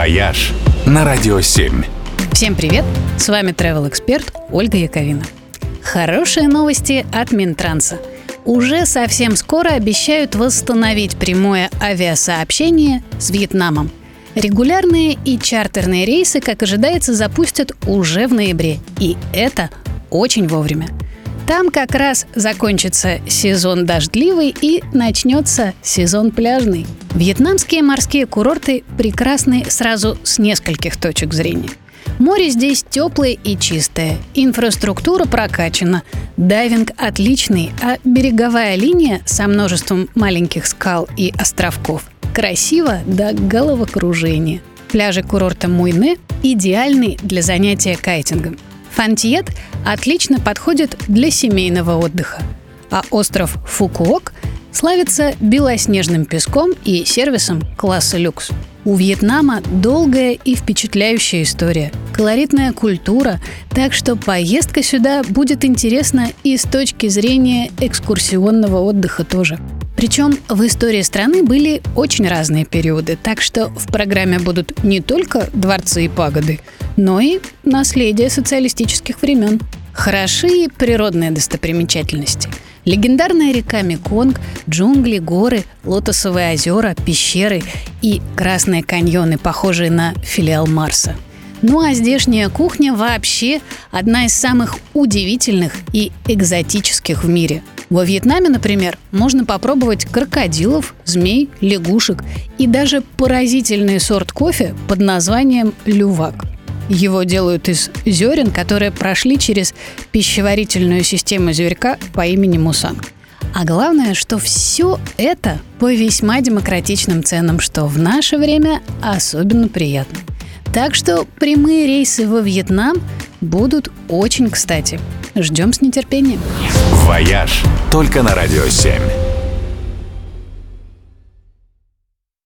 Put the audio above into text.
«Вояж» на Радио 7. Всем привет! С вами travel эксперт Ольга Яковина. Хорошие новости от Минтранса. Уже совсем скоро обещают восстановить прямое авиасообщение с Вьетнамом. Регулярные и чартерные рейсы, как ожидается, запустят уже в ноябре. И это очень вовремя. Там как раз закончится сезон дождливый и начнется сезон пляжный. Вьетнамские морские курорты прекрасны сразу с нескольких точек зрения. Море здесь теплое и чистое, инфраструктура прокачана, дайвинг отличный, а береговая линия со множеством маленьких скал и островков красиво до головокружения. Пляжи курорта Муйне идеальны для занятия кайтингом – Фантиет отлично подходит для семейного отдыха, а остров Фукуок славится белоснежным песком и сервисом класса люкс. У Вьетнама долгая и впечатляющая история, колоритная культура, так что поездка сюда будет интересна и с точки зрения экскурсионного отдыха тоже. Причем в истории страны были очень разные периоды, так что в программе будут не только дворцы и пагоды, но и наследие социалистических времен. Хороши и природные достопримечательности. Легендарная река Меконг, джунгли, горы, лотосовые озера, пещеры и красные каньоны, похожие на филиал Марса. Ну а здешняя кухня вообще одна из самых удивительных и экзотических в мире – во Вьетнаме, например, можно попробовать крокодилов, змей, лягушек и даже поразительный сорт кофе под названием лювак. Его делают из зерен, которые прошли через пищеварительную систему зверька по имени мусанг. А главное, что все это по весьма демократичным ценам, что в наше время особенно приятно. Так что прямые рейсы во Вьетнам будут очень кстати. Ждем с нетерпением. «Вояж» только на «Радио 7».